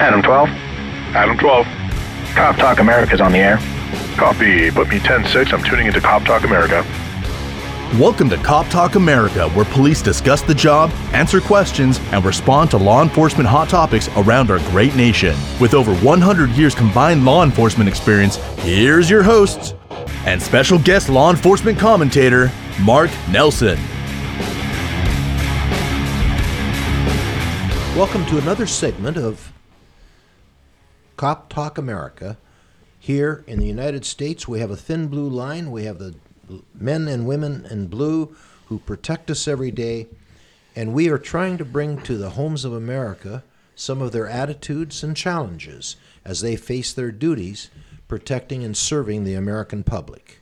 Adam 12. Adam 12. Cop Talk America's on the air. Copy. Put me 10-6. I'm tuning into Cop Talk America. Welcome to Cop Talk America, where police discuss the job, answer questions, and respond to law enforcement hot topics around our great nation. With over 100 years combined law enforcement experience, here's your hosts and special guest law enforcement commentator, Mark Nelson. Welcome to another segment of Cop Talk America. Here in the United States, we have a thin blue line. We have the men and women in blue who protect us every day. And we are trying to bring to the homes of America some of their attitudes and challenges as they face their duties protecting and serving the American public.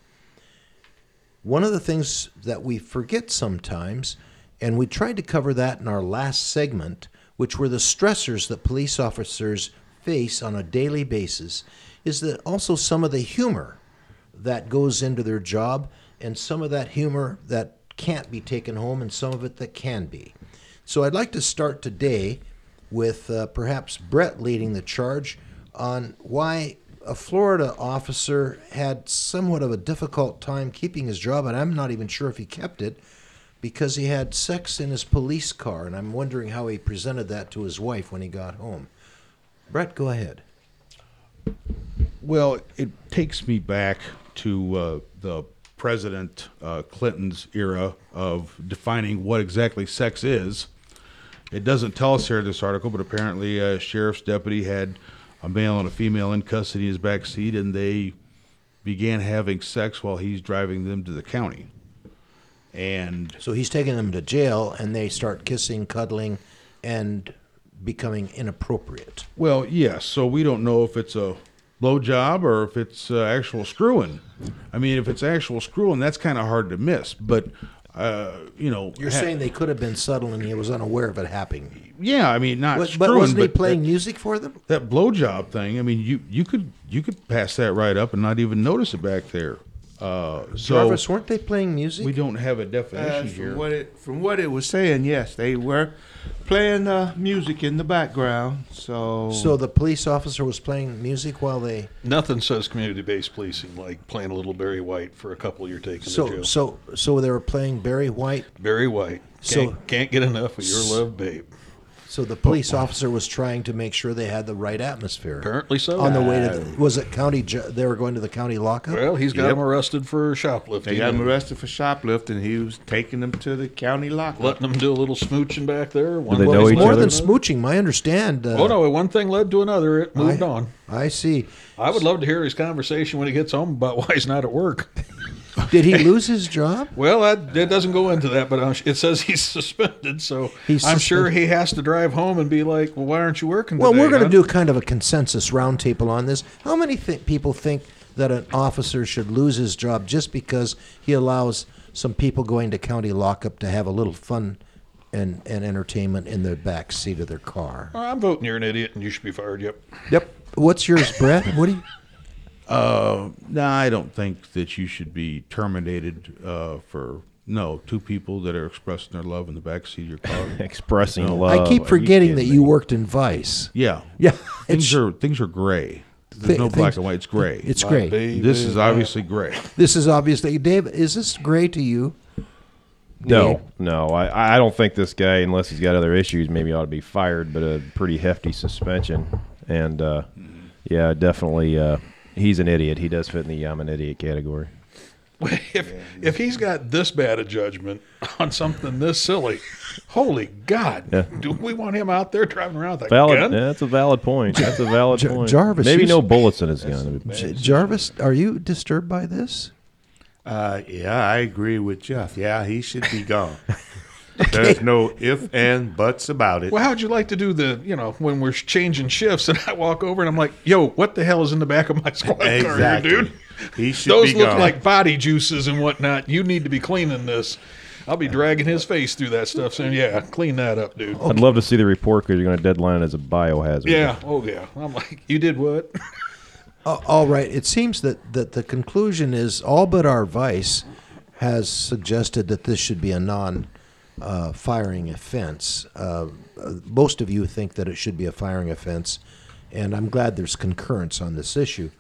One of the things that we forget sometimes, and we tried to cover that in our last segment, which were the stressors that police officers face on a daily basis, is that also some of the humor that goes into their job and some of that humor that can't be taken home and some of it that can be. So I'd like to start today with uh, perhaps Brett leading the charge on why a Florida officer had somewhat of a difficult time keeping his job, and I'm not even sure if he kept it because he had sex in his police car, and I'm wondering how he presented that to his wife when he got home. Brett, go ahead. Well, it takes me back to uh, the President uh, Clinton's era of defining what exactly sex is. It doesn't tell us here in this article, but apparently a sheriff's deputy had a male and a female in custody in his back seat, and they began having sex while he's driving them to the county. And So he's taking them to jail, and they start kissing, cuddling, and becoming inappropriate. Well, yes. So we don't know if it's a blow job or if it's uh, actual screwing. I mean, if it's actual screwing, that's kind of hard to miss. But uh, you know, You're ha- saying they could have been subtle, and he was unaware of it happening. yeah. I mean, not But, screwing, but wasn't he playing that, music for them? that blow job thing? I mean, you you could you could pass that right up and not even notice it back there. Uh, so Jarvis, weren't they playing music? we don't have a Uh, definition from here. what it from what it was saying, yes, they were playing uh, music in the background. So so the police officer was playing music while they. Nothing says community-based policing like playing a little Barry White for a couple you're taking to So jail. so so they were playing Barry White. Barry White. So- Can't, can't get enough of your love, babe. So the police officer was trying to make sure they had the right atmosphere. Apparently so. On the way to the, was it county? ju- They were going to the county lockup. Well, he's got Yep. him arrested for shoplifting. they got him and arrested for shoplifting. He was taking them to the county lockup. Letting them do a little smooching back there. One they way know Well, each more other? than smooching. My understand. Uh. Oh no! One thing led to another. It moved I, on. I see. I would love to hear his conversation when he gets home about why he's not at work. Did he lose his job? Well, that, it doesn't go into that, but uh, it says he's suspended. So He's I'm sure he has to drive home and be like, "Well, why aren't you working?" Well, today, we're going to do kind of a consensus roundtable on this. How many th- people think that an officer should lose his job just because he allows some people going to county lockup to have a little fun and, and entertainment in the back seat of their car? I'm voting you're an idiot and you should be fired. Yep. Yep. What's yours, Brett? What do you? Uh, no, I don't think that you should be terminated uh, for no two people that are expressing their love in the backseat of your car. expressing No. love. I keep Are you forgetting that you worked in Vice. Yeah, Yeah, things it's- are things are gray. There's Thi- no black things- and white. It's gray. It's My great. this is obviously gray. This is obviously Dave. Is this gray to you? No, no. I, I don't think this guy, unless he's got other issues, maybe ought to be fired, but a pretty hefty suspension. And uh, yeah, definitely, uh, he's an idiot. He does fit in the I'm an idiot category. If if he's got this bad a judgment on something this silly, holy God, Yeah. do we want him out there driving around with a Valid. gun? Yeah, that's a valid point. That's a valid Jar- point. Jarvis, maybe you no s- bullets in his gun. J- Jarvis, are you disturbed by this? Uh, yeah, I agree with Jeff. Yeah, he should be gone. There's no if and buts about it. Well, how'd you like to do the, you know, when we're changing shifts and I walk over and I'm like, yo, what the hell is in the back of my squad car here, dude? He should Those be look gone. like body juices and whatnot. You need to be cleaning this. I'll be dragging his face through that stuff saying, yeah, clean that up, dude. I'd love to see the report because you're going to deadline it as a biohazard. Yeah. Oh, yeah. I'm like, you did what? Uh, all right. It seems that, that the conclusion is all but our vice has suggested that this should be a non uh, firing offense. Uh, uh, most of you think that it should be a firing offense. and I'm glad there's concurrence on this issue.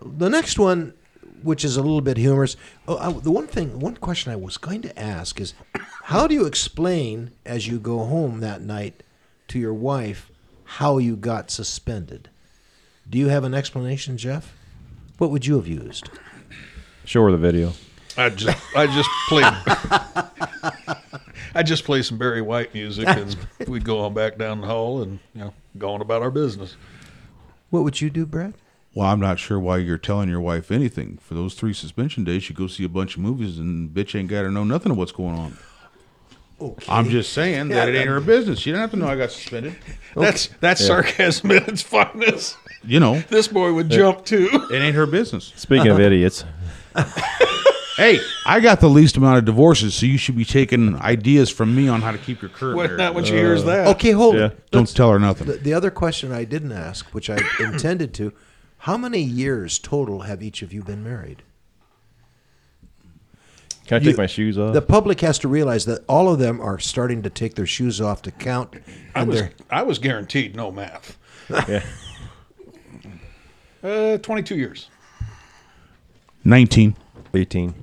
The next one, which is a little bit humorous, oh, I, the one thing, one question I was going to ask is, how do you explain as you go home that night to your wife how you got suspended? Do you have an explanation, Jeff? What would you have used? Show her the video. I just I just played I just play some Barry White music and we'd go on back down the hall and you know go on about our business. What would you do, Brad? Well, I'm not sure why you're telling your wife anything. For those three suspension days, you go see a bunch of movies, and bitch ain't got to know nothing of what's going on. Okay. I'm just saying that it ain't her business. You don't have to know I got suspended. That's that's sarcasm at its finest. You know, This boy would jump too. it ain't her business. Speaking of idiots, Hey, I got the least amount of divorces, so you should be taking ideas from me on how to keep your current What, marriage. not when she hears that. Okay, hold Yeah. it. Don't tell her nothing. The, the other question I didn't ask, which I intended to, how many years total have each of you been married? can I You- take my shoes off? The public has to realize that all of them are starting to take their shoes off to count, I and was they're I was guaranteed no math. yeah. Uh, 22 years. 19. 18.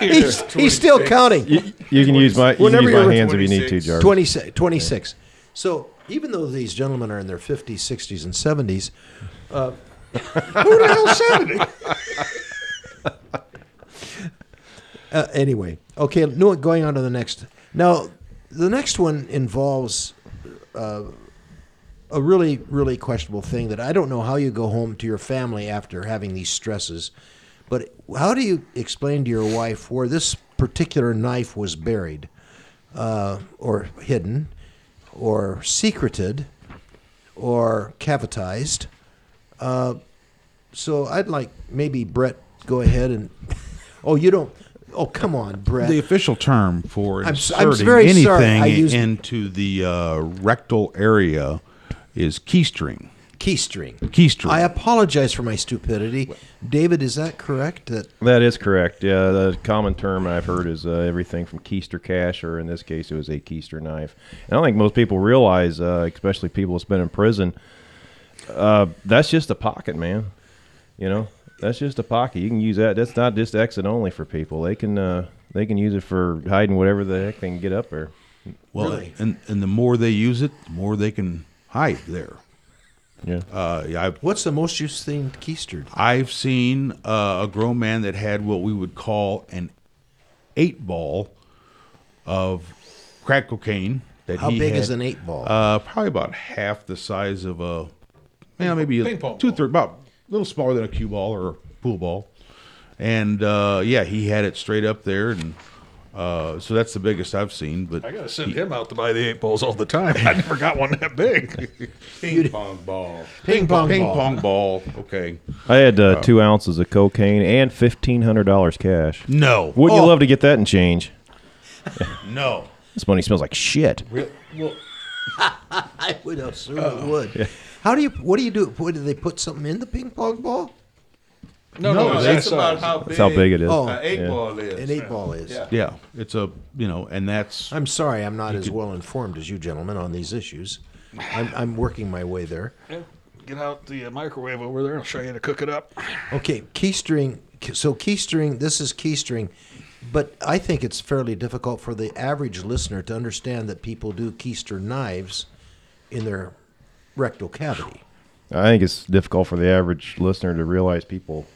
He's, he's still counting. You can use my, you can Whenever use my you're- hands if you need to, 26. Jarvis. 26, 26. So even though these gentlemen are in their 50s, 60s, and 70s, who the hell said it? uh, anyway, okay, no, going on to the next. Now, the next one involves uh, a really, really questionable thing that I don't know how you go home to your family after having these stresses, but how do you explain to your wife where this particular knife was buried, uh, or hidden, or secreted, or cavitized? Uh, so I'd like maybe Brett go ahead and. Oh, you don't. Oh, come on, Brett. The official term for I'm I'm inserting sorry. anything used- into the uh, rectal area is keistering. Keistering. Keistering. I apologize for my stupidity. David, is that correct? That That is correct. Yeah, the common term I've heard is uh, everything from keister cash, or in this case, it was a keister knife. And I don't think most people realize, uh, especially people that's been in prison, uh, that's just a pocket, man. You know, that's just a pocket. You can use that. That's not just exit only for people. They can uh, they can use it for hiding whatever the heck they can get up there. well, Really? and, and the more they use it, the more they can hide there. Yeah. Uh, yeah, I've, what's the most you've seen keistered? I've seen uh, a grown man that had what we would call an eight ball of crack cocaine. That How he big had, is an eight ball? Uh, probably about half the size of a, yeah, maybe Ping a pong two ball. third, about a little smaller than a cue ball or a pool ball, and uh, yeah, he had it straight up there, and uh, so that's the biggest I've seen. But I gotta send him out to buy the eight balls all the time. I never got one that big. Ping pong ball. Ping pong ping ball. pong ball, okay, I had uh, two ounces of cocaine and fifteen hundred dollars cash. no, Wouldn't Oh. you love to get that in change? no. This money smells like shit. Well, I would assume it would. How do you? What do you do? What, do they put something in the ping pong ball? No, No, no, that's that's about size. how big, That's how big it is. Oh. an eight Yeah. ball is. An eight ball is. Yeah. Yeah, it's a you know, and that's I'm sorry, I'm not as well informed as you gentlemen on these issues. I'm, I'm working my way there. Yeah. Get out the uh, microwave over there. and I'll show you how to cook it up. Okay, keistering. So keistering. This is keistering, but I think it's fairly difficult for the average listener to understand that people do keister knives in their rectal cavity. I think it's difficult for the average listener to realize people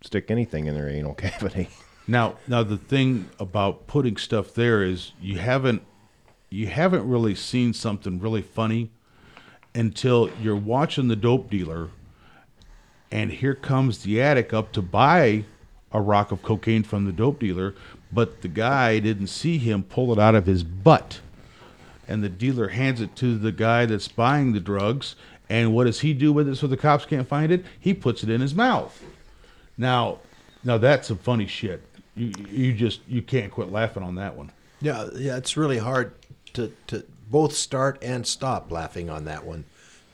stick anything in their anal cavity. Now, now the thing about putting stuff there is you haven't you haven't really seen something really funny until you're watching the dope dealer and here comes the addict up to buy a rock of cocaine from the dope dealer, but the guy didn't see him pull it out of his butt. And the dealer hands it to the guy that's buying the drugs, and what does he do with it so the cops can't find it? He puts it in his mouth. Now, now that's some funny shit. You you just you can't quit laughing on that one. Yeah, yeah, it's really hard to, to both start and stop laughing on that one.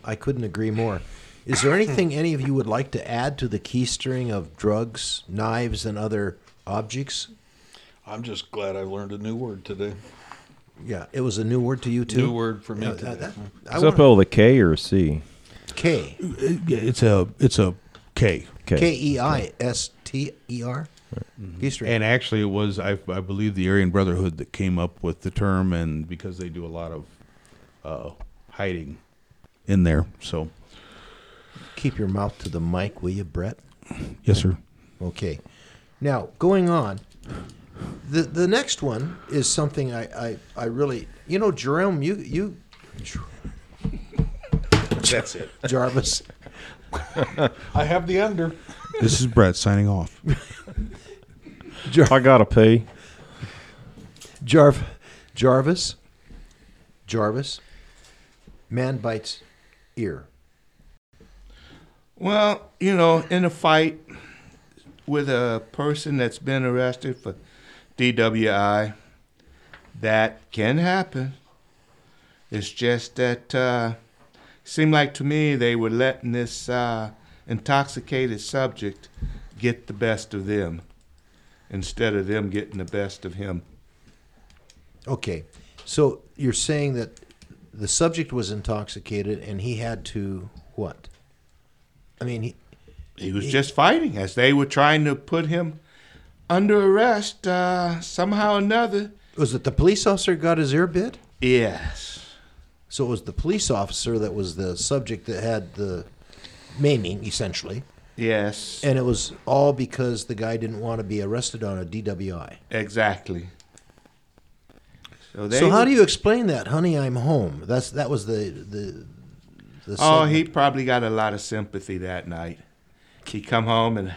I couldn't agree more. Is there anything any of you would like to add to the keistering of drugs, knives, and other objects? I'm just glad I learned a new word today. Yeah, it was a new word to you too. New word for me. Yeah, today. that- that- I Is that wanna- with a K or a C? K Yeah, it's a it's a K. K. K E I S T E R. History. And actually, it was I, I believe the Aryan Brotherhood that came up with the term, and because they do a lot of uh, hiding in there. So Keep your mouth to the mic, will you, Brett? yes, sir. Okay. Now, going on, the the next one is something I, I, I really, you know, Jerome, you you. That's it, Jarvis. I have the under. This is Brett signing off. I gotta pay. Jarv, Jarvis, Jarvis. Man bites ear. Well, you know, in a fight with a person that's been arrested for DWI, that can happen. It's just that uh, seemed like to me they were letting this uh, intoxicated subject get the best of them instead of them getting the best of him. Okay, so you're saying that the subject was intoxicated and he had to what? I mean, he, He was just fighting as they were trying to put him under arrest uh, somehow or another. was it the police officer got his ear bit? Yes. So it was the police officer that was the subject that had the maiming, essentially. Yes. And it was all because the guy didn't want to be arrested on a DWI. Exactly. So, they so how were- do you explain that, honey? I'm home. That's that was the the. the Oh, segment. he probably got a lot of sympathy that night. He come home and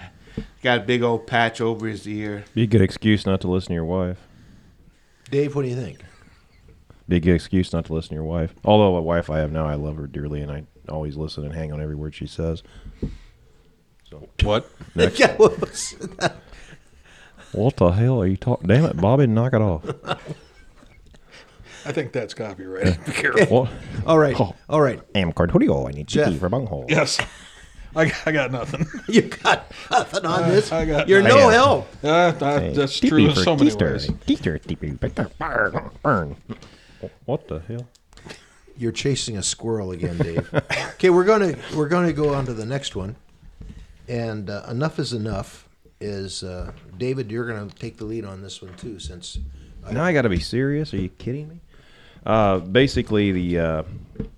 got a big old patch over his ear. Be a good excuse not to listen to your wife. Dave, what do you think? Be a good excuse not to listen to your wife. Although a wife I have now, I love her dearly, and I always listen and hang on every word she says. What? Next. Yeah, what was that? What the hell are you talking? Damn it, Bobby, knock it off. I think that's copyrighted. Be careful. What? All right, Oh. all right. Am Cordoglio, I need Jeff. chicky for bunghole. Yes. I, I got nothing. You got nothing on this. I got You're nothing. no uh, help. Uh, uh, Hey, that's deepy true in so many keister. ways. Keister, deepy, burn, burn, burn. What the hell? You're chasing a squirrel again, Dave. okay, we're gonna we're gonna go on to the next one, and uh, enough is enough. Is uh, David? You're gonna take the lead on this one too, since Now I got to be serious. Are you kidding me? Uh, basically, the uh,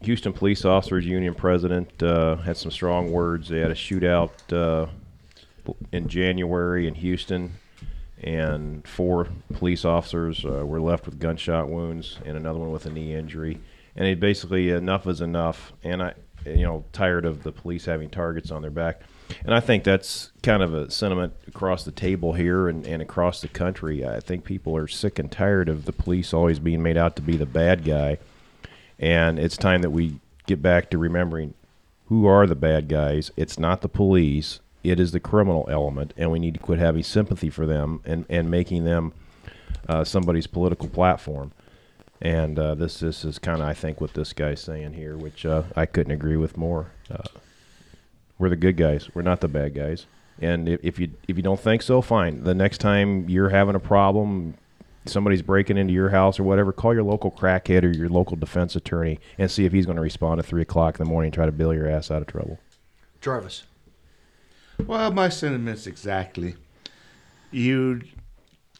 Houston Police Officers Union president uh, had some strong words. They had a shootout uh, in January in Houston, and four police officers uh, were left with gunshot wounds, and another one with a knee injury. And he basically enough is enough. And I, you know, tired of the police having targets on their back. And I think that's kind of a sentiment across the table here and, and across the country. I think people are sick and tired of the police always being made out to be the bad guy. And it's time that we get back to remembering who are the bad guys. It's not the police, it is the criminal element. And we need to quit having sympathy for them and, and making them uh, somebody's political platform. And uh, this this is kind of I think what this guy's saying here, which uh, I couldn't agree with more. Uh, we're the good guys. We're not the bad guys. And if, if you if you don't think so, fine. The next time you're having a problem, somebody's breaking into your house or whatever, call your local crackhead or your local defense attorney and see if he's going to respond at three o'clock in the morning and try to bail your ass out of trouble. Jarvis. Well, my sentiments exactly. You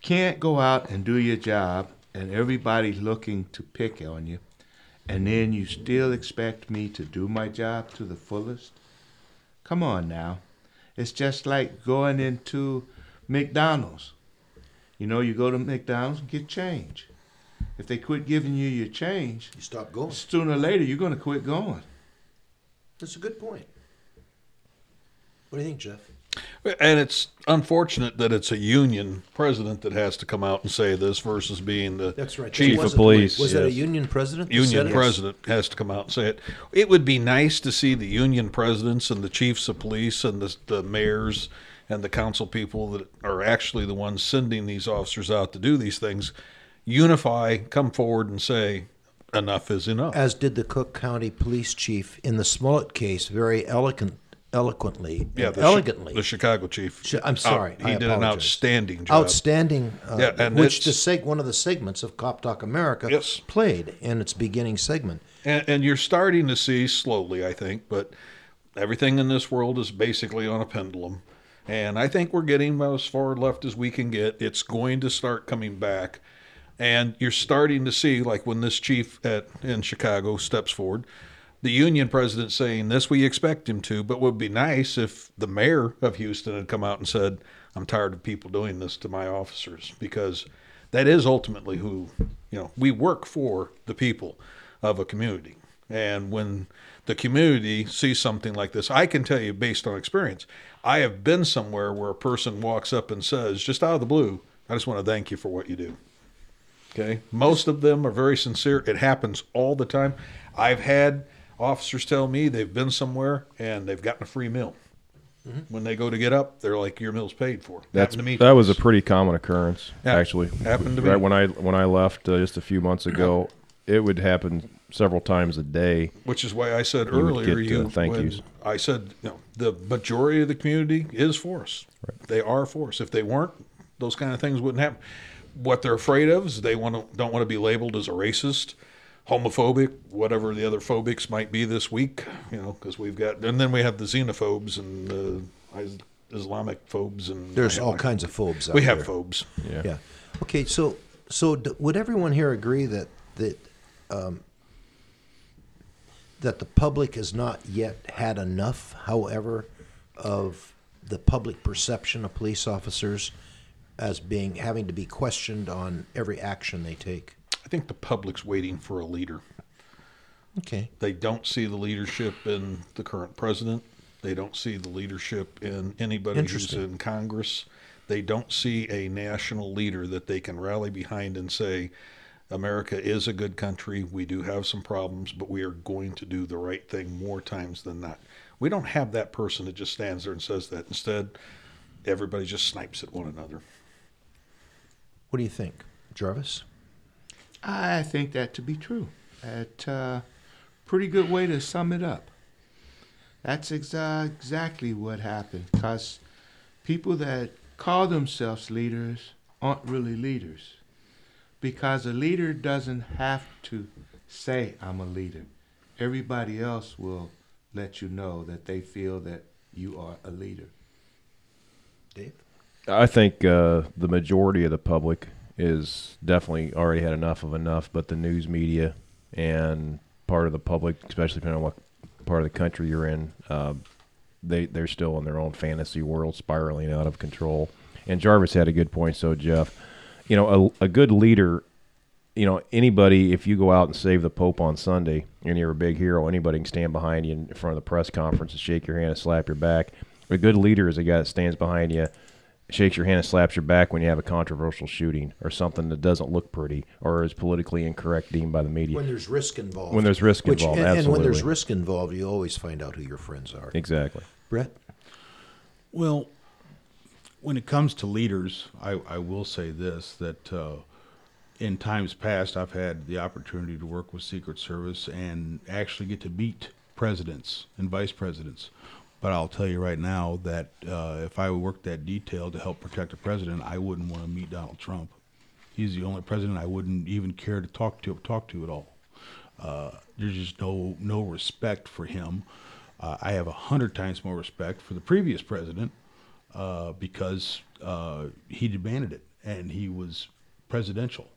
can't go out and do your job, and everybody's looking to pick on you, and then you still expect me to do my job to the fullest? Come on now. It's just like going into McDonald's. You know, you go to McDonald's and get change. If they quit giving you your change, You stop going. sooner or later you're going to quit going. That's a good point. What do you think, Jeff? And it's unfortunate that it's a union president that has to come out and say this versus being the That's right. Chief of police, Was that a union president? union said it? president has to come out and say it. It would be nice to see the union presidents and the chiefs of police and the, the mayors and the council people that are actually the ones sending these officers out to do these things unify, come forward and say enough is enough. As did the Cook County Police Chief in the Smollett case, very eloquent, eloquently, Yeah, the Chi- elegantly. the Chicago chief. Chi- I'm sorry, Out- he I did an outstanding job. outstanding, uh, Yeah, and which the seg- one of the segments of Cop Talk America Yes. played in its beginning segment. And, and you're starting to see slowly, I think, but everything in this world is basically on a pendulum. And I think we're getting about as far left as we can get. It's going to start coming back. And you're starting to see, like when this chief at in Chicago steps forward, the union president saying this, we expect him to, but would be nice if the mayor of Houston had come out and said, I'm tired of people doing this to my officers, because that is ultimately who, you know, we work for the people of a community. And when the community sees something like this, I can tell you based on experience, I have been somewhere where a person walks up and says, just out of the blue, I just want to thank you for what you do. Okay. Most of them are very sincere. It happens all the time. I've had officers tell me they've been somewhere and they've gotten a free meal. When they go to get up, they're like, "Your meal's paid for." That's Happened to me. that was a pretty common occurrence, Yeah, actually. happened to me. right when I when I left uh, just a few months ago. It would happen several times a day. Which is why I said You earlier, get, uh, you thank when yous. I said, you know, the majority of the community is for us. They are for us. If they weren't, those kind of things wouldn't happen. What they're afraid of is they want to don't want to be labeled as a racist, homophobic, whatever the other phobics might be this week. You know, because we've got, and then we have the xenophobes and the Islamic phobes and There's all like- kinds of phobes. Out We have there. phobes. Yeah. Yeah. Okay. So, so d- would everyone here agree that that um, that the public has not yet had enough, however, of the public perception of police officers as being having to be questioned on every action they take? I think the public's waiting for a leader. Okay. They don't see the leadership in the current president. They don't see the leadership in anybody who's in Congress. They don't see a national leader that they can rally behind and say, America is a good country. We do have some problems, but we are going to do the right thing more times than not. We don't have that person that just stands there and says that. Instead, everybody just snipes at one another. What do you think, Jarvis? I think that to be true. That uh, pretty good way to sum it up. That's exa- exactly what happened. Cause people that call themselves leaders aren't really leaders, because a leader doesn't have to say I'm a leader. Everybody else will let you know that they feel that you are a leader. Dave? I think uh, the majority of the public is definitely already had enough of enough, but the news media and part of the public, especially depending on what part of the country you're in, uh, they they're still in their own fantasy world, spiraling out of control. And Jarvis had a good point. So Jeff, you know, a, a good leader, you know, anybody if you go out and save the Pope on Sunday and you're a big hero, anybody can stand behind you in front of the press conference and shake your hand and slap your back. A good leader is a guy that stands behind you shakes your hand and slaps your back when you have a controversial shooting or something that doesn't look pretty or is politically incorrect deemed by the media. When there's risk involved. When there's risk Which- involved, and, and when there's risk involved, you always find out who your friends are. exactly. Brett? Well, when it comes to leaders, I, I will say this that uh, in times past, I've had the opportunity to work with Secret Service and actually get to meet presidents and vice presidents. But I'll tell you right now that uh, if I worked that detail to help protect the president, I wouldn't want to meet Donald Trump. He's the only president I wouldn't even care to talk to talk to at all. Uh, there's just no no respect for him. Uh, I have a hundred times more respect for the previous president uh, because uh, he demanded it and he was presidential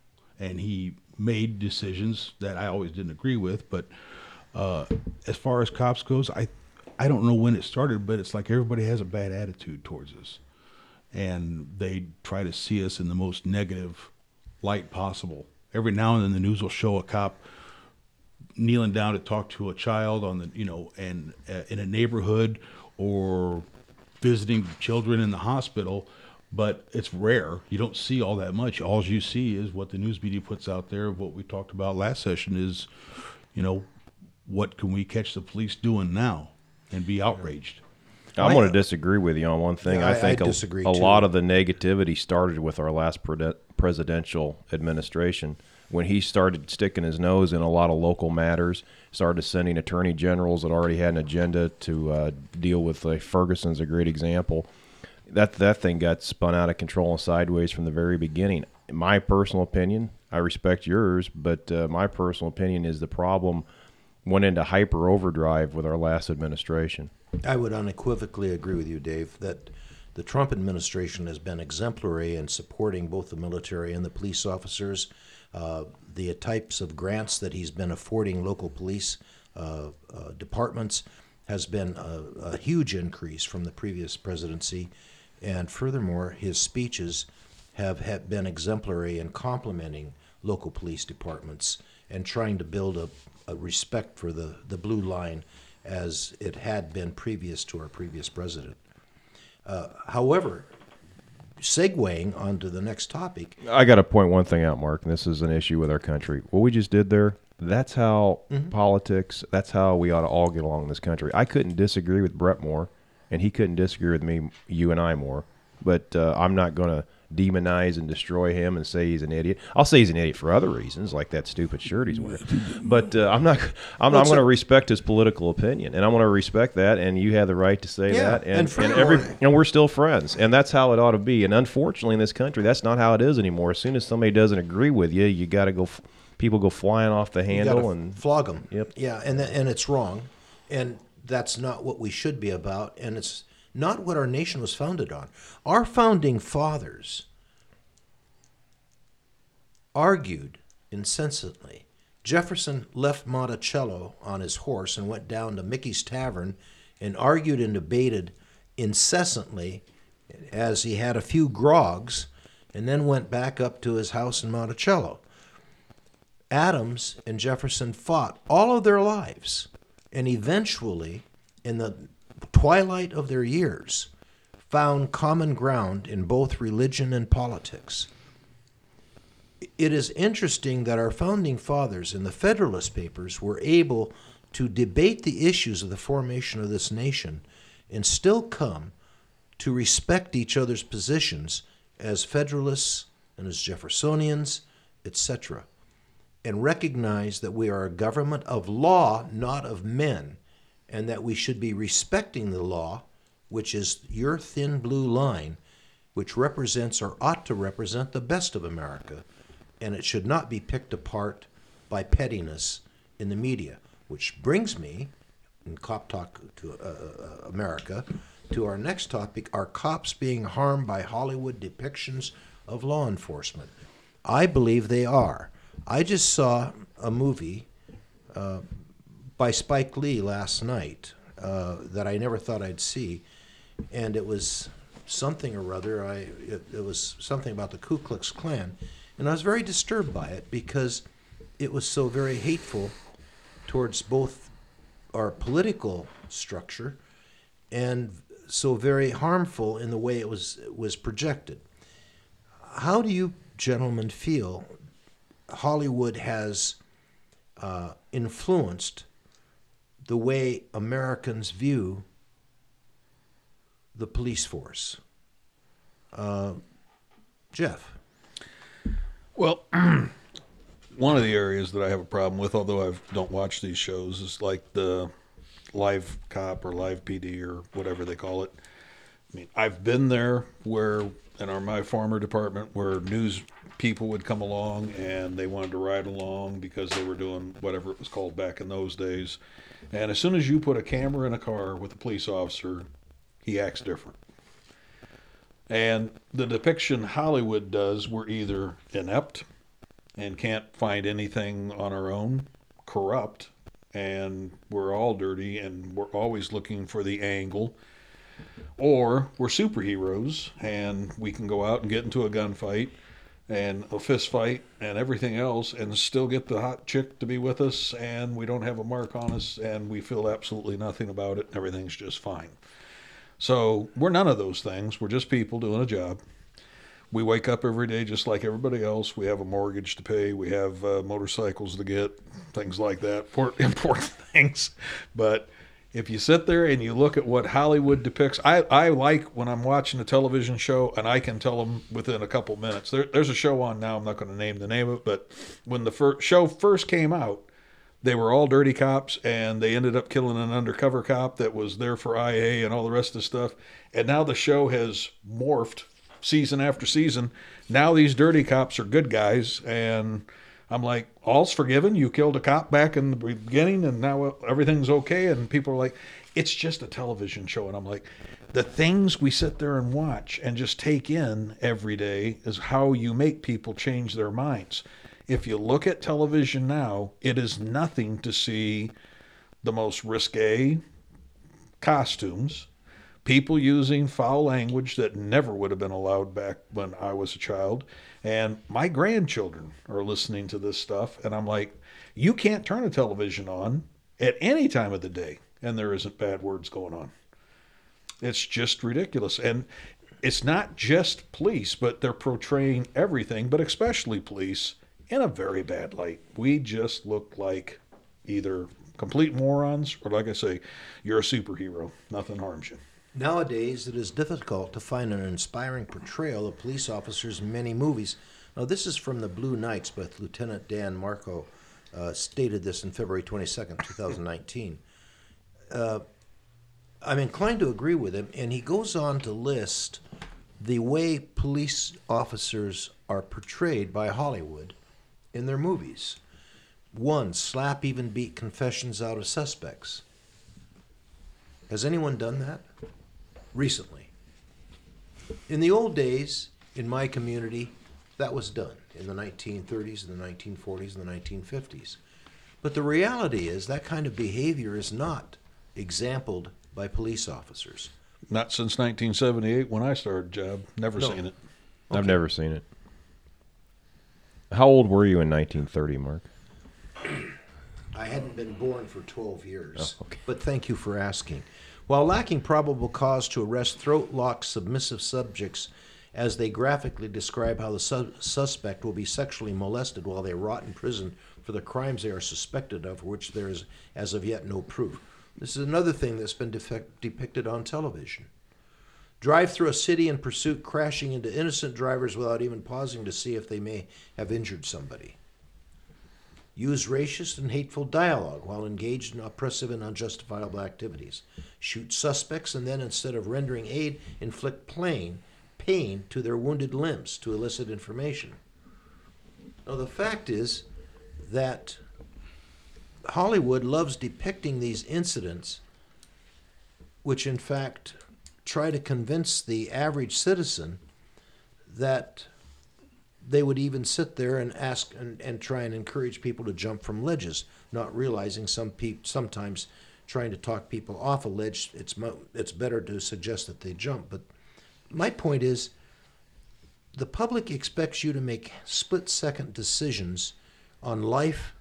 and he made decisions that I always didn't agree with. But uh, as far as cops goes, I I don't know when it started, but it's like everybody has a bad attitude towards us, and they try to see us in the most negative light possible. Every now and then, the news will show a cop kneeling down to talk to a child on the you know and uh, in a neighborhood or visiting children in the hospital but it's rare. You don't see all that much. All you see is what the news media puts out there of what we talked about last session is you know what can we catch the police doing now and be outraged I'm going to disagree with you on one thing. Yeah, I I- think I a, disagree a too. lot of the negativity started with our last pre- presidential administration when he started sticking his nose in a lot of local matters, started sending attorney generals that already had an agenda to uh, deal with. Like Ferguson's a great example. That that thing got spun out of control and sideways from the very beginning. In my personal opinion, I respect yours, but uh, my personal opinion is the problem went into hyper overdrive with our last administration. I would unequivocally agree with you, Dave, that the Trump administration has been exemplary in supporting both the military and the police officers. Uh, the types of grants that he's been affording local police uh, uh, departments has been a, a huge increase from the previous presidency. And furthermore, his speeches have, have been exemplary in complimenting local police departments and trying to build a, a respect for the, the blue line as it had been previous to our previous president. Uh, however, segueing onto the next topic, I got to point one thing out, Mark, and this is an issue with our country. What we just did there, that's how politics, that's how we ought to all get along in this country. I couldn't disagree with Brett more, and he couldn't disagree with me, you and I more. But uh, I'm not going to demonize and destroy him and say he's an idiot. I'll say he's an idiot for other reasons, like that stupid shirt he's wearing. But uh, I'm not. I'm, I'm going to respect his political opinion, and I'm going to respect that. And you have the right to say Yeah, that. and And, and, every and we're still friends, and that's how it ought to be. And unfortunately, in this country, that's not how it is anymore. As soon as somebody doesn't agree with you, you got to go. People go flying off the handle, and flog them. Yep. Yeah, and and it's wrong, and that's not what we should be about, and it's not what our nation was founded on. Our founding fathers argued incessantly. Jefferson left Monticello on his horse and went down to Michie's Tavern and argued and debated incessantly as he had a few grogs and then went back up to his house in Monticello. Adams and Jefferson fought all of their lives and eventually, in the twilight of their years, found common ground in both religion and politics. It is interesting that our founding fathers in the Federalist Papers were able to debate the issues of the formation of this nation and still come to respect each other's positions as Federalists and as Jeffersonians, etc and recognize that we are a government of law, not of men, and that we should be respecting the law, which is your thin blue line, which represents or ought to represent the best of America, and it should not be picked apart by pettiness in the media. Which brings me, in Cop Talk to uh, uh, America, to our next topic: Are cops being harmed by Hollywood depictions of law enforcement? I believe they are. I just saw a movie uh, by Spike Lee last night uh, that I never thought I'd see, and it was something or other. I it, it was something about the Ku Klux Klan, and I was very disturbed by it because it was so very hateful towards both our political structure and so very harmful in the way it was was projected. How do you gentlemen feel Hollywood has uh, influenced the way Americans view the police force? Uh, Jeff. Well, one of the areas that I have a problem with, although I don't watch these shows, is like the live cop or live PD or whatever they call it. I mean, I've been there where in our my former department where news people would come along and they wanted to ride along because they were doing whatever it was called back in those days. And as soon as you put a camera in a car with a police officer, he acts different. And the depiction Hollywood does, we're either inept and can't find anything on our own, corrupt, and we're all dirty and we're always looking for the angle, or we're superheroes and we can go out and get into a gunfight and a fist fight and everything else and still get the hot chick to be with us and we don't have a mark on us and we feel absolutely nothing about it and everything's just fine. So we're none of those things. We're just people doing a job. We wake up every day just like everybody else. We have a mortgage to pay. We have uh, motorcycles to get, things like that, Import- important things. But if you sit there and you look at what Hollywood depicts, I, I like when I'm watching a television show and I can tell them within a couple minutes. There, there's a show on now. I'm not going to name the name of it, but when the show first came out, they were all dirty cops and they ended up killing an undercover cop that was there for IA and all the rest of the stuff. And now the show has morphed season after season. Now these dirty cops are good guys and I'm like, all's forgiven. You killed a cop back in the beginning, and now everything's okay. And people are like, it's just a television show. And I'm like, the things we sit there and watch and just take in every day is how you make people change their minds. If you look at television now, it is nothing to see the most risque costumes, people using foul language that never would have been allowed back when I was a child. And my grandchildren are listening to this stuff. And I'm like, you can't turn a television on at any time of the day and there isn't bad words going on. It's just ridiculous. And it's not just police, but they're portraying everything, but especially police, in a very bad light. We just look like either complete morons or, like I say, you're a superhero. Nothing harms you. Nowadays, it is difficult to find an inspiring portrayal of police officers in many movies. Now, this is from The Blue Knights, but Lieutenant Dan Marcou uh, stated this in February 22nd, 2019. Uh, I'm inclined to agree with him, and he goes on to list the way police officers are portrayed by Hollywood in their movies. One, slap even beat confessions out of suspects. Has anyone done that? Recently. In the old days, in my community, that was done in the 1930s and the 1940s and the 1950s. But the reality is that kind of behavior is not exampled by police officers. Not since 1978 when I started job. Never No. seen it. I've never seen it. How old were you in 1930, Mark? I hadn't been born for 12 years. Oh, okay. But thank you for asking. While lacking probable cause to arrest throat locked submissive subjects as they graphically describe how the su- suspect will be sexually molested while they rot in prison for the crimes they are suspected of, which there is as of yet no proof. This is another thing that's been defect- depicted on television. Drive through a city in pursuit, crashing into innocent drivers without even pausing to see if they may have injured somebody use racist and hateful dialogue while engaged in oppressive and unjustifiable activities, shoot suspects, and then, instead of rendering aid, inflict plain pain to their wounded limbs to elicit information. Now, the fact is that Hollywood loves depicting these incidents, which in fact try to convince the average citizen that they would even sit there and ask and, and try and encourage people to jump from ledges, not realizing some peop, sometimes trying to talk people off a ledge, it's mo- it's better to suggest that they jump. But my point is, the public expects you to make split second decisions on life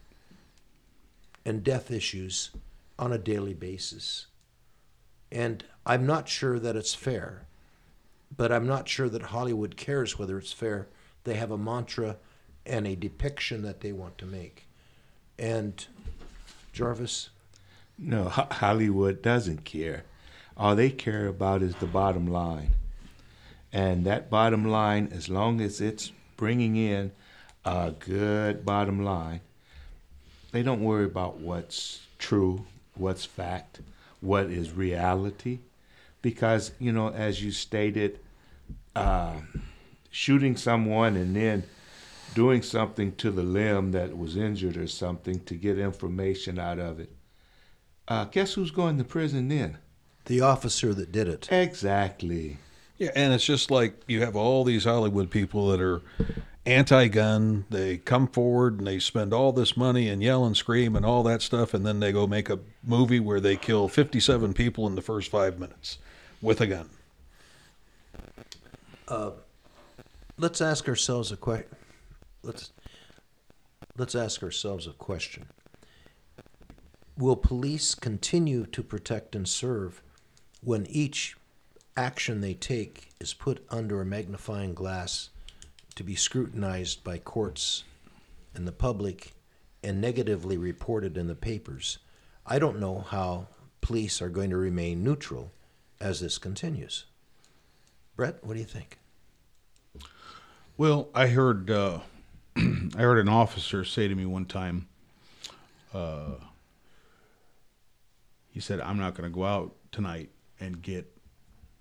and death issues on a daily basis. And I'm not sure that it's fair, but I'm not sure that Hollywood cares whether it's fair they have a mantra and a depiction that they want to make. And Jarvis, No, Ho- Hollywood doesn't care. All they care about is the bottom line. And that bottom line, as long as it's bringing in a good bottom line, they don't worry about what's true, what's fact, what is reality. Because, you know, as you stated, uh, shooting someone and then doing something to the limb that was injured or something to get information out of it. Uh, guess who's going to prison then? the officer that did it. Exactly. Yeah, and it's just like you have all these Hollywood people that are anti-gun. They come forward and they spend all this money and yell and scream and all that stuff, and then they go make a movie where they kill 57 people in the first five minutes with a gun. Let's ask ourselves a question. Let's let's ask ourselves a question. Will police continue to protect and serve when each action they take is put under a magnifying glass to be scrutinized by courts and the public and negatively reported in the papers? I don't know how police are going to remain neutral as this continues. Brett, what do you think? Well, I heard uh, I heard an officer say to me one time. Uh, he said, "I'm not going to go out tonight and get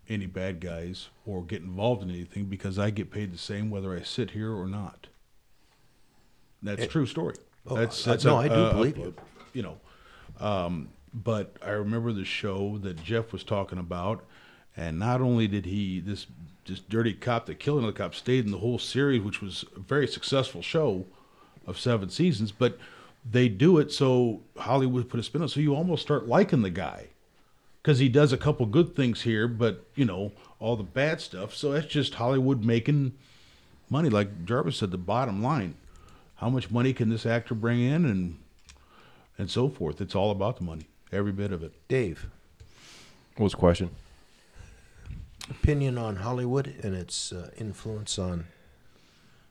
any bad guys or get involved in anything because I get paid the same whether I sit here or not." That's a true story. Oh, that's that's no, a- I do a- believe a- you. You know, um, but I remember the show that Jeff was talking about, and not only did he this this dirty cop that killed another cop stayed in the whole series, which was a very successful show of seven seasons, but they do it so Hollywood put a spin on it, so you almost start liking the guy because he does a couple good things here, but you know all the bad stuff. So that's just Hollywood making money, like Jarvis said. The bottom line, how much money can this actor bring in, and and so forth. It's all about the money, every bit of it. Dave, What was the question? Opinion on Hollywood and its uh, influence on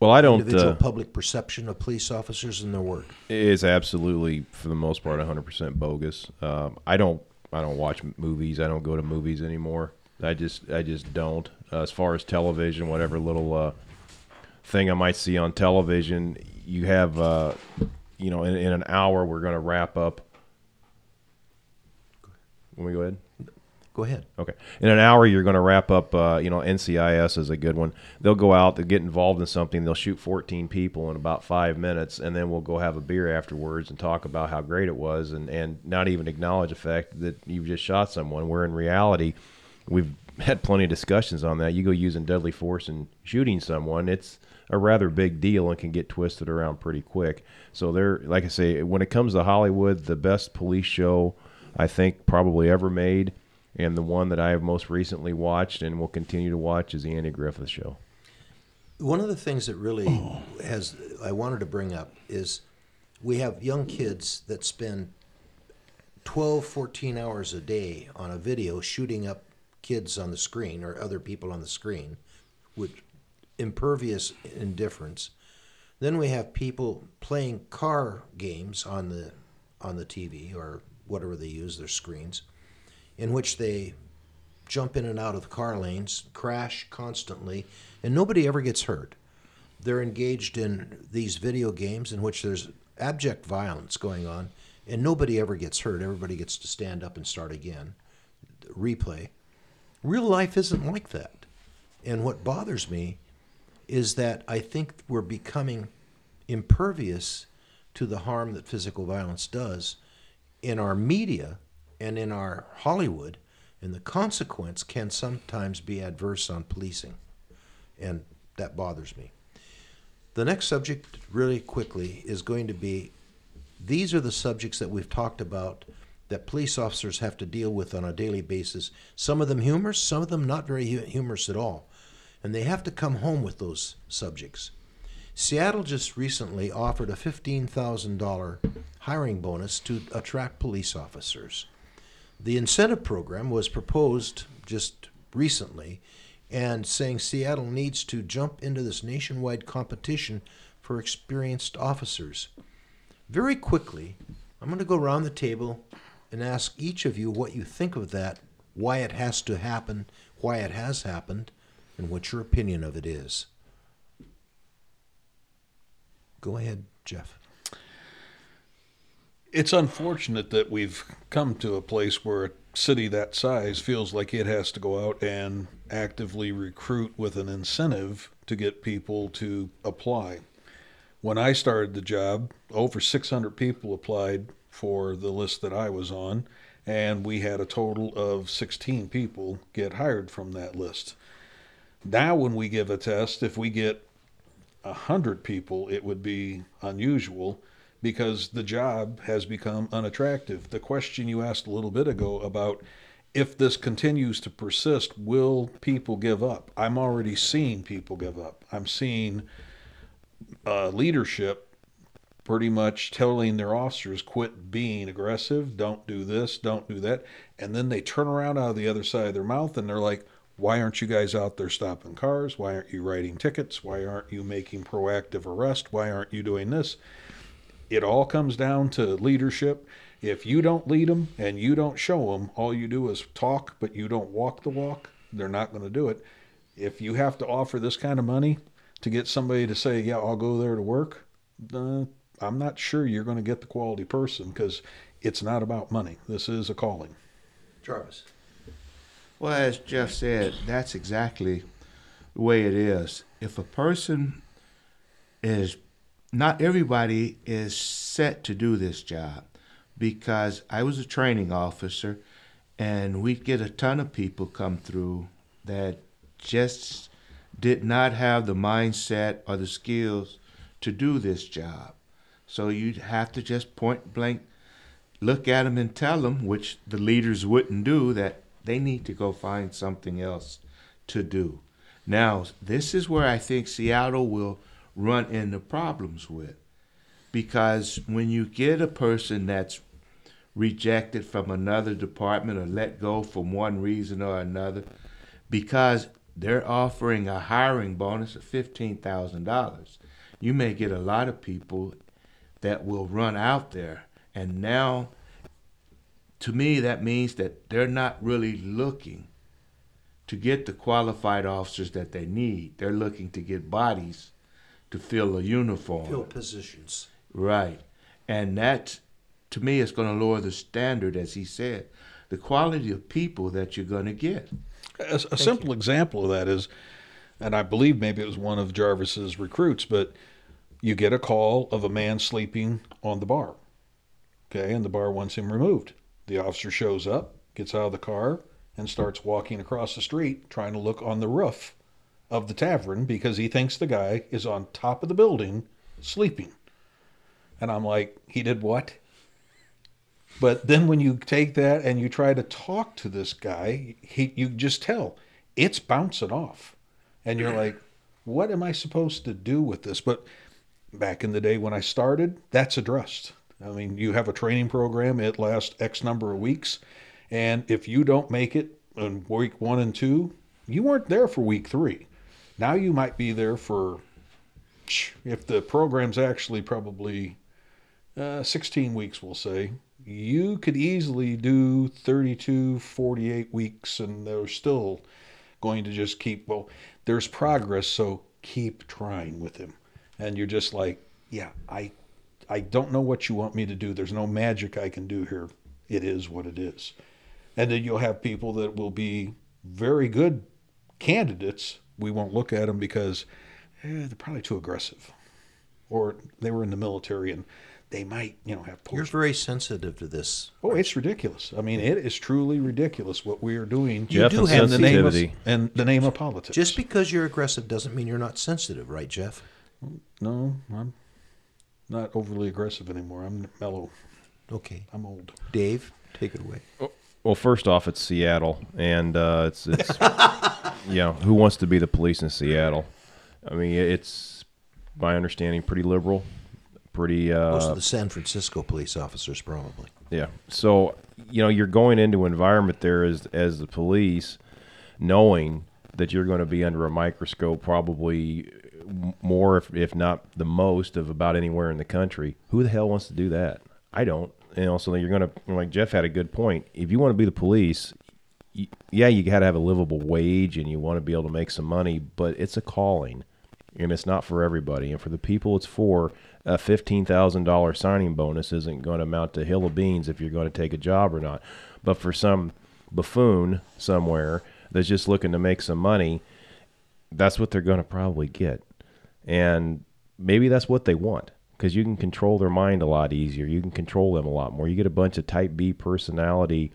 Well, I don't. individual Uh, public perception of police officers and their work. is absolutely, for the most part, 100% bogus. Um, I don't. I don't watch movies. I don't go to movies anymore. I just. I just don't. Uh, as far as television, whatever little uh, thing I might see on television, you have. Uh, you know, in, in an hour, we're going to wrap up. Let me go ahead. Go ahead. Okay. In an hour, you're going to wrap up. Uh, you know, NCIS is a good one. They'll go out, they'll get involved in something. They'll shoot 14 people in about five minutes, and then we'll go have a beer afterwards and talk about how great it was, and and not even acknowledge the fact that you've just shot someone. Where in reality, we've had plenty of discussions on that. You go using deadly force and shooting someone, it's a rather big deal and can get twisted around pretty quick. So they're like I say, when it comes to Hollywood, the best police show I think probably ever made, and the one that I have most recently watched and will continue to watch is the Andy Griffith Show. One of the things that really has I wanted to bring up is we have young kids that spend 12, 14 hours a day on a video shooting up kids on the screen or other people on the screen with impervious indifference. Then we have people playing car games on the on the TV or whatever they use their screens in which they jump in and out of the car lanes, crash constantly, and nobody ever gets hurt. They're engaged in these video games in which there's abject violence going on, and nobody ever gets hurt. Everybody gets to stand up and start again, replay. Real life isn't like that. And what bothers me is that I think we're becoming impervious to the harm that physical violence does in our media and in our Hollywood, and the consequence can sometimes be adverse on policing. And that bothers me. The next subject, really quickly, is going to be these are the subjects that we've talked about that police officers have to deal with on a daily basis. Some of them humorous, some of them not very humorous at all. And they have to come home with those subjects. Seattle just recently offered a $15,000 hiring bonus to attract police officers. The incentive program was proposed just recently and saying Seattle needs to jump into this nationwide competition for experienced officers. Very quickly, I'm going to go around the table and ask each of you what you think of that, why it has to happen, why it has happened, and what your opinion of it is. Go ahead, Jeff. It's unfortunate that we've come to a place where a city that size feels like it has to go out and actively recruit with an incentive to get people to apply. When I started the job, over 600 people applied for the list that I was on, and we had a total of 16 people get hired from that list. Now, when we give a test, if we get a hundred people, it would be unusual because the job has become unattractive. The question you asked a little bit ago about if this continues to persist, will people give up? I'm already seeing people give up. I'm seeing uh, leadership pretty much telling their officers quit being aggressive, don't do this, don't do that, and then they turn around out of the other side of their mouth and they're like, why aren't you guys out there stopping cars? Why aren't you writing tickets? Why aren't you making proactive arrest? Why aren't you doing this? It all comes down to leadership. If you don't lead them and you don't show them, all you do is talk, but you don't walk the walk, they're not going to do it. If you have to offer this kind of money to get somebody to say, yeah, I'll go there to work, uh, I'm not sure you're going to get the quality person because it's not about money. This is a calling. Jarvis. Well, as Jeff said, that's exactly the way it is. If a person is not everybody is set to do this job because I was a training officer and we'd get a ton of people come through that just did not have the mindset or the skills to do this job. So you'd have to just point blank look at them and tell them, which the leaders wouldn't do, that they need to go find something else to do. Now, this is where I think Seattle will run into problems with. Because when you get a person that's rejected from another department or let go for one reason or another, because they're offering a hiring bonus of $15,000, you may get a lot of people that will run out there. And now, to me, that means that they're not really looking to get the qualified officers that they need. They're looking to get bodies to fill a uniform. Fill positions. Right. And that, to me, is going to lower the standard, as he said, the quality of people that you're going to get. A, a simple example of that is, and I believe maybe it was one of Jarvis's recruits, but you get a call of a man sleeping on the bar. Okay, and the bar wants him removed. The officer shows up, gets out of the car, and starts walking across the street trying to look on the roof of the tavern because he thinks the guy is on top of the building sleeping. And I'm like, he did what? But then when you take that and you try to talk to this guy, he you just tell it's bouncing off. And you're like, what am I supposed to do with this? But back in the day when I started, that's addressed. I mean, you have a training program, it lasts X number of weeks. And if you don't make it in week one and two, you weren't there for week three. Now you might be there for, if the program's actually probably uh, 16 weeks, we'll say, you could easily do 32, 48 weeks, and they're still going to just keep, well, there's progress, so keep trying with him. And you're just like, yeah, I, I don't know what you want me to do. There's no magic I can do here. It is what it is. And then you'll have people that will be very good candidates. We won't look at them because eh, they're probably too aggressive, or they were in the military and they might, you know, have. You're very sensitive to this. Oh, it's ridiculous. I mean, it is truly ridiculous what we are doing. Jeff do and have the name of sensitivity. and the name of politics. Just because you're aggressive doesn't mean you're not sensitive, right, Jeff? no, I'm not overly aggressive anymore. I'm mellow. Okay. I'm old. Dave, take it away. Well, first off, it's Seattle, and uh, it's it's you know who wants to be the police in Seattle? I mean, it's my understanding pretty liberal, pretty uh, Most of the San Francisco police officers, probably. Yeah. So, you know, you're going into an environment there as as the police, knowing that you're going to be under a microscope, probably m- more, if, if not the most, of about anywhere in the country. Who the hell wants to do that? I don't. You know, so you're going to like Jeff had a good point. If you want to be the police, y- yeah, you got to have a livable wage and you want to be able to make some money, but it's a calling and it's not for everybody. And for the people it's for, a fifteen thousand dollar signing bonus isn't going to amount to hill of beans if you're going to take a job or not. But for some buffoon somewhere that's just looking to make some money, that's what they're going to probably get. And maybe that's what they want because you can control their mind a lot easier. You can control them a lot more. You get a bunch of type B personality,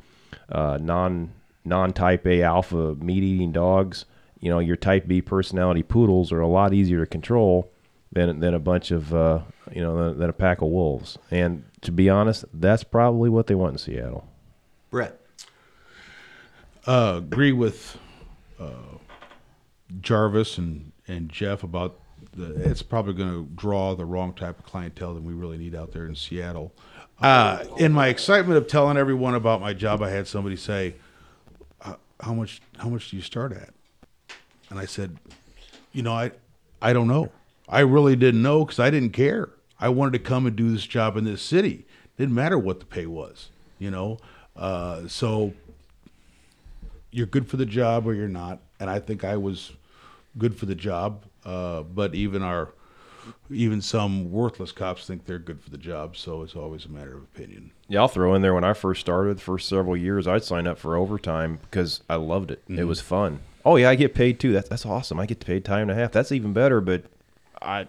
uh, non non type A alpha meat eating dogs. You know, your type B personality poodles are a lot easier to control than than a bunch of uh, you know than, than a pack of wolves. And to be honest, that's probably what they want in Seattle. Brett. uh, agree with uh, Jarvis and, and Jeff about the. It's probably going to draw the wrong type of clientele than we really need out there in Seattle. Uh, in my excitement of telling everyone about my job, I had somebody say, "Uh, "How much? How much do you start at?" And I said, "You know, I, I don't know. I really didn't know because I didn't care. I wanted to come and do this job in this city. Didn't matter what the pay was, you know. Uh, so you're good for the job or you're not, and I think I was good for the job. Uh, but even our even some worthless cops think they're good for the job, so it's always a matter of opinion. Yeah, I'll throw in there when I first started, the first several years, I'd sign up for overtime because I loved it. It was fun. Oh yeah, I get paid too. That's that's awesome. I get paid time and a half. That's even better. But I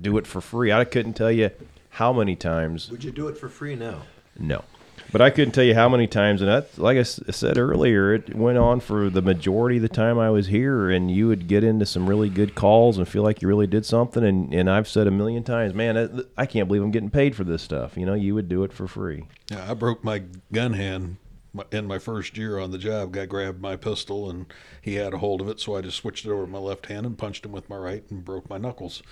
do it for free. I couldn't tell you how many times. Would you do it for free now? No, but I couldn't tell you how many times. And that, like I said earlier, it went on for the majority of the time I was here. And you would get into some really good calls and feel like you really did something. And and I've said a million times, man, I, can't believe I'm getting paid for this stuff. You know, you would do it for free. Yeah, I broke my gun hand in my first year on the job. Guy grabbed my pistol and he had a hold of it, so I just switched it over to my left hand and punched him with my right and broke my knuckles.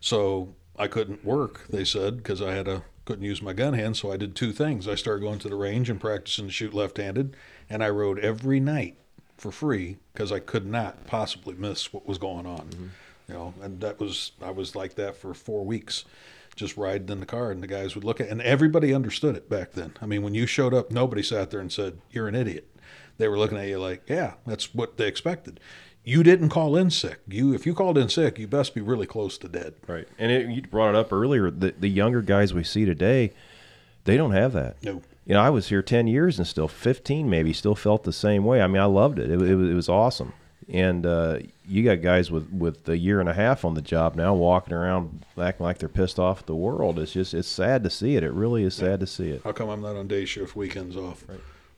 So I couldn't work, they said, because I had a couldn't use my gun hand. So I did two things. I started going to the range and practicing to shoot left-handed, and I rode every night for free because I could not possibly miss what was going on. Mm-hmm. You know, and that was I was like that for four weeks just riding in the car and the guys would look at and everybody understood it back then. I mean, when you showed up, nobody sat there and said, You're an idiot. They were looking at you like, Yeah, that's what they expected. You didn't call in sick. You if you called in sick, you best be really close to dead. Right. And it, you brought it up earlier. The the younger guys we see today, they don't have that. No. You know, I was here ten years and still fifteen, maybe still felt the same way. I mean, I loved it. It, it, was- it was awesome. And uh, you got guys with with a year and a half on the job now, walking around acting like they're pissed off at the world. It's just it's sad to see it. It really is sad to see it. How come I'm not on day shift, weekends off?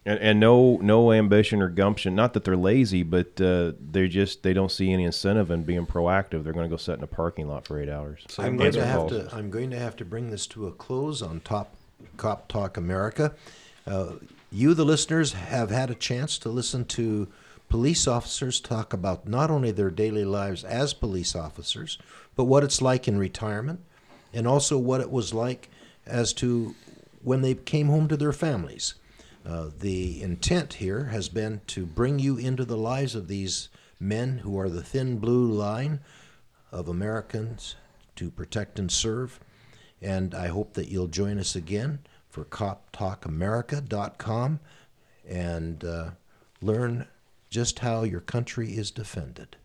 And, and no no ambition or gumption. Not that they're lazy, but uh, they're just they don't see any incentive in being proactive. They're going to go sit in a parking lot for eight hours. I'm going to have to. I'm going to have to bring this to a close on Top Cop Talk America. Uh, you, the listeners, have had a chance to listen to police officers talk about not only their daily lives as police officers, but what it's like in retirement, and also what it was like as to when they came home to their families. Uh, the intent here has been to bring you into the lives of these men who are the thin blue line of Americans to protect and serve. And I hope that you'll join us again for coptalkamerica.com and uh, learn just how your country is defended.